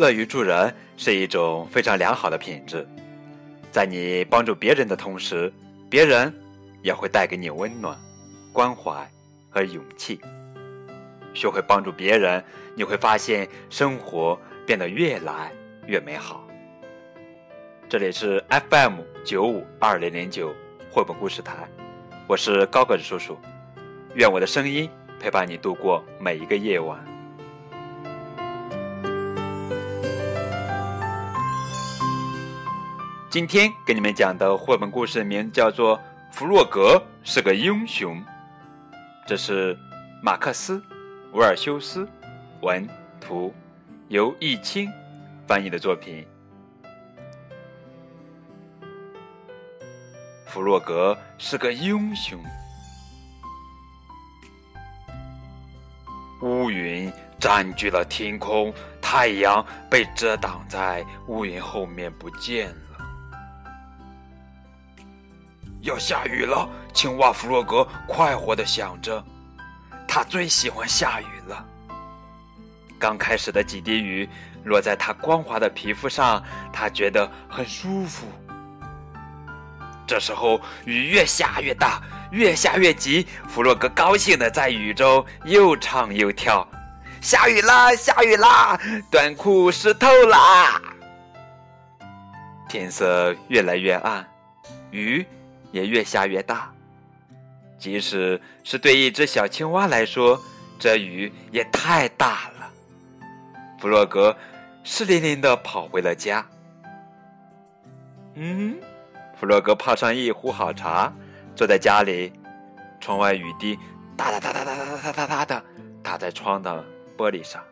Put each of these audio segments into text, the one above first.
乐于助人是一种非常良好的品质，在你帮助别人的同时，别人也会带给你温暖、关怀和勇气。学会帮助别人，你会发现生活变得越来越美好。这里是 FM 九五二零零九绘本故事台，我是高个子叔叔，愿我的声音陪伴你度过每一个夜晚。今天给你们讲的绘本故事名叫做《弗洛格是个英雄》，这是马克思·维尔修斯文图，由易清翻译的作品。弗洛格是个英雄。乌云占据了天空，太阳被遮挡在乌云后面不见了。要下雨了，青蛙弗洛格快活的想着，他最喜欢下雨了。刚开始的几滴雨落在他光滑的皮肤上，他觉得很舒服。这时候雨越下越大，越下越急，弗洛格高兴的在雨中又唱又跳：“下雨啦，下雨啦，短裤湿透啦！”天色越来越暗，雨。也越下越大，即使是对一只小青蛙来说，这雨也太大了。弗洛格湿淋淋的跑回了家。嗯，弗洛格泡上一壶好茶，坐在家里，窗外雨滴哒哒哒哒哒哒哒哒哒的打在窗的玻璃上，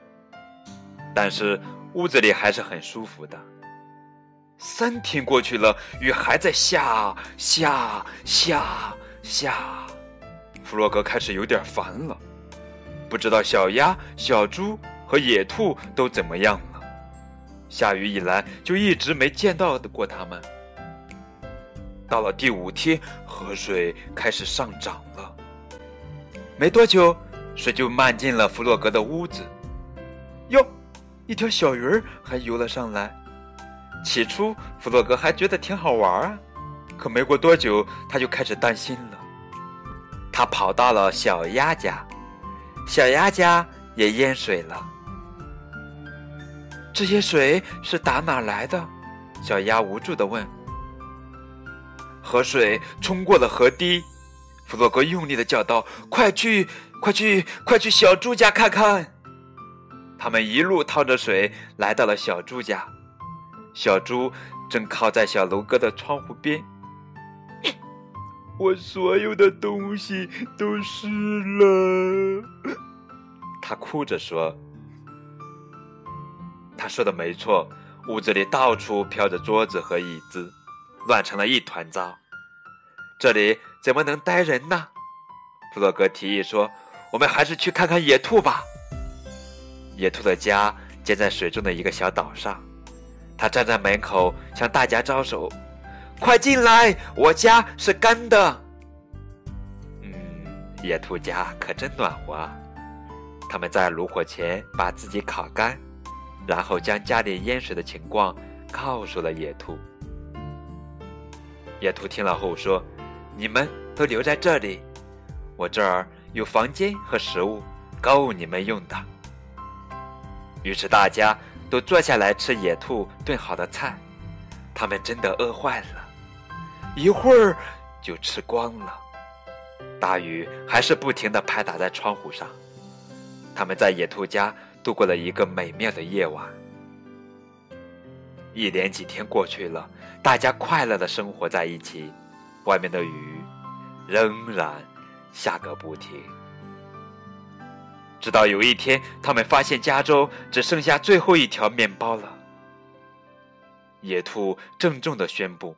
但是屋子里还是很舒服的。三天过去了，雨还在下下下下，弗洛格开始有点烦了。不知道小鸭、小猪和野兔都怎么样了？下雨以来就一直没见到过他们。到了第五天，河水开始上涨了。没多久，水就漫进了弗洛格的屋子。哟，一条小鱼儿还游了上来。起初，弗洛格还觉得挺好玩啊，可没过多久，他就开始担心了。他跑到了小鸭家，小鸭家也淹水了。这些水是打哪来的？小鸭无助的问。河水冲过了河堤，弗洛格用力的叫道：“快去，快去，快去小猪家看看！”他们一路趟着水来到了小猪家。小猪正靠在小楼哥的窗户边，我所有的东西都湿了。他哭着说：“他说的没错，屋子里到处飘着桌子和椅子，乱成了一团糟。这里怎么能待人呢？”弗洛格提议说：“我们还是去看看野兔吧。”野兔的家建在水中的一个小岛上。他站在门口向大家招手：“快进来，我家是干的。”嗯，野兔家可真暖和。啊！他们在炉火前把自己烤干，然后将家里淹水的情况告诉了野兔。野兔听了后说：“你们都留在这里，我这儿有房间和食物，够你们用的。”于是大家。都坐下来吃野兔炖好的菜，他们真的饿坏了，一会儿就吃光了。大雨还是不停的拍打在窗户上，他们在野兔家度过了一个美妙的夜晚。一连几天过去了，大家快乐的生活在一起，外面的雨仍然下个不停。直到有一天，他们发现家中只剩下最后一条面包了。野兔郑重的宣布：“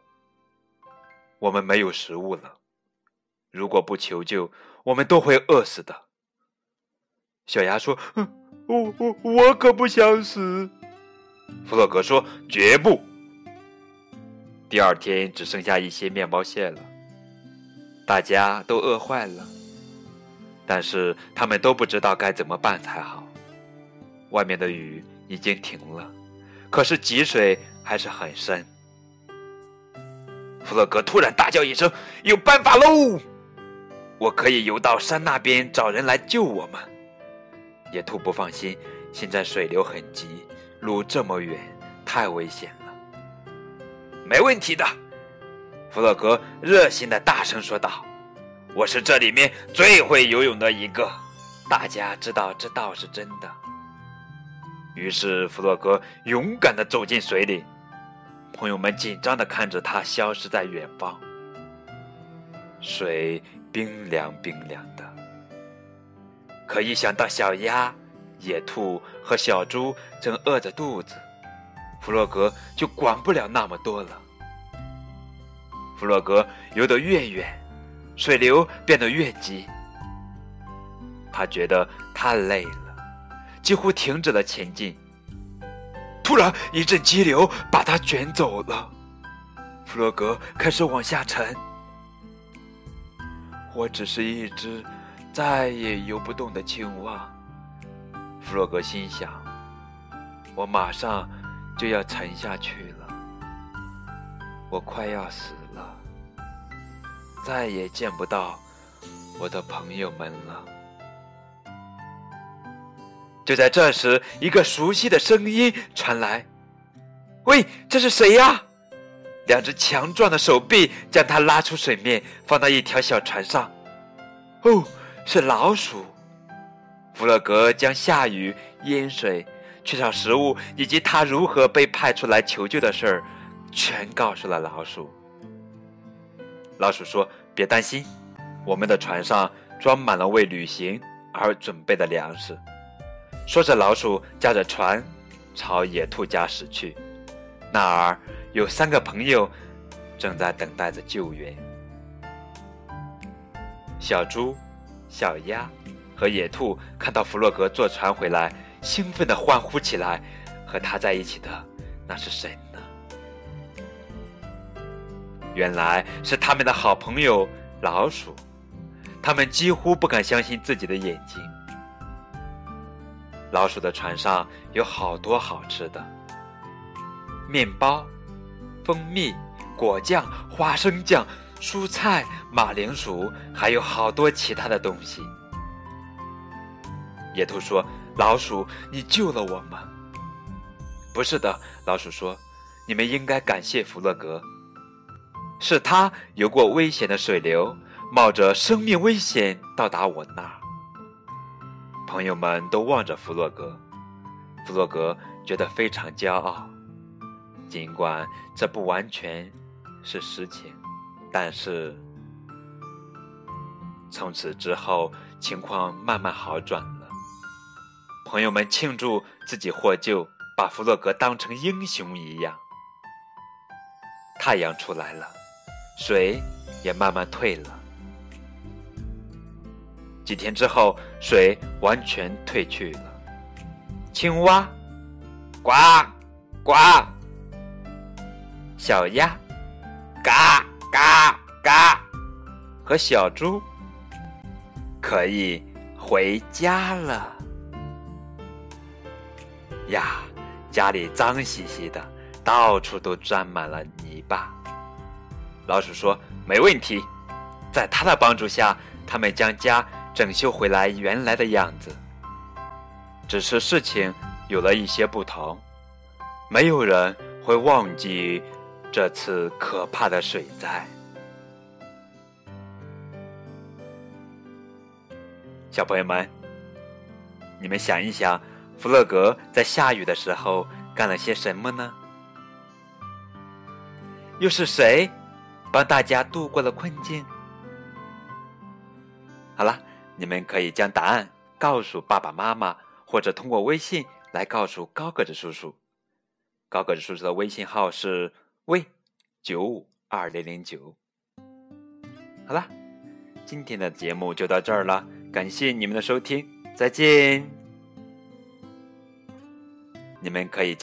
我们没有食物了，如果不求救，我们都会饿死的。”小鸭说：“我我我可不想死。”弗洛格说：“绝不。”第二天只剩下一些面包屑了，大家都饿坏了。但是他们都不知道该怎么办才好。外面的雨已经停了，可是积水还是很深。弗洛格突然大叫一声：“有办法喽！我可以游到山那边找人来救我们。”野兔不放心，现在水流很急，路这么远，太危险了。没问题的，弗洛格热心的大声说道：“我是这里面最会游泳的一个，大家知道这倒是真的。”于是弗洛格勇敢的走进水里。朋友们紧张的看着他消失在远方，水冰凉冰凉的。可一想到小鸭、野兔和小猪正饿着肚子，弗洛格就管不了那么多了。弗洛格游得越远，水流变得越急，他觉得太累了，几乎停止了前进。突然，一阵激流把他卷走了。弗洛格开始往下沉。我只是一只再也游不动的青蛙，弗洛格心想。我马上就要沉下去了，我快要死了，再也见不到我的朋友们了。就在这时，一个熟悉的声音传来：“喂，这是谁呀？”两只强壮的手臂将他拉出水面，放到一条小船上。哦，是老鼠。弗洛格将下雨、淹水、缺少食物以及他如何被派出来求救的事儿，全告诉了老鼠。老鼠说：“别担心，我们的船上装满了为旅行而准备的粮食。”说着，老鼠驾着船朝野兔家驶去。那儿有三个朋友正在等待着救援。小猪、小鸭和野兔看到弗洛格坐船回来，兴奋地欢呼起来。和他在一起的那是谁呢？原来是他们的好朋友老鼠。他们几乎不敢相信自己的眼睛。老鼠的船上有好多好吃的，面包、蜂蜜、果酱、花生酱、蔬菜、马铃薯，还有好多其他的东西。野兔说：“老鼠，你救了我们。”“不是的。”老鼠说，“你们应该感谢弗洛格，是他游过危险的水流，冒着生命危险到达我那儿。”朋友们都望着弗洛格，弗洛格觉得非常骄傲。尽管这不完全是实情，但是从此之后情况慢慢好转了。朋友们庆祝自己获救，把弗洛格当成英雄一样。太阳出来了，水也慢慢退了。几天之后，水完全退去了。青蛙，呱呱；小鸭，嘎嘎嘎；和小猪，可以回家了。呀，家里脏兮兮的，到处都沾满了泥巴。老鼠说：“没问题。”在他的帮助下，他们将家。整修回来原来的样子，只是事情有了一些不同。没有人会忘记这次可怕的水灾。小朋友们，你们想一想，弗洛格在下雨的时候干了些什么呢？又是谁帮大家度过了困境？好了。你们可以将答案告诉爸爸妈妈，或者通过微信来告诉高个子叔叔。高个子叔叔的微信号是 v 九五二零零九。好了，今天的节目就到这儿了，感谢你们的收听，再见。你们可以。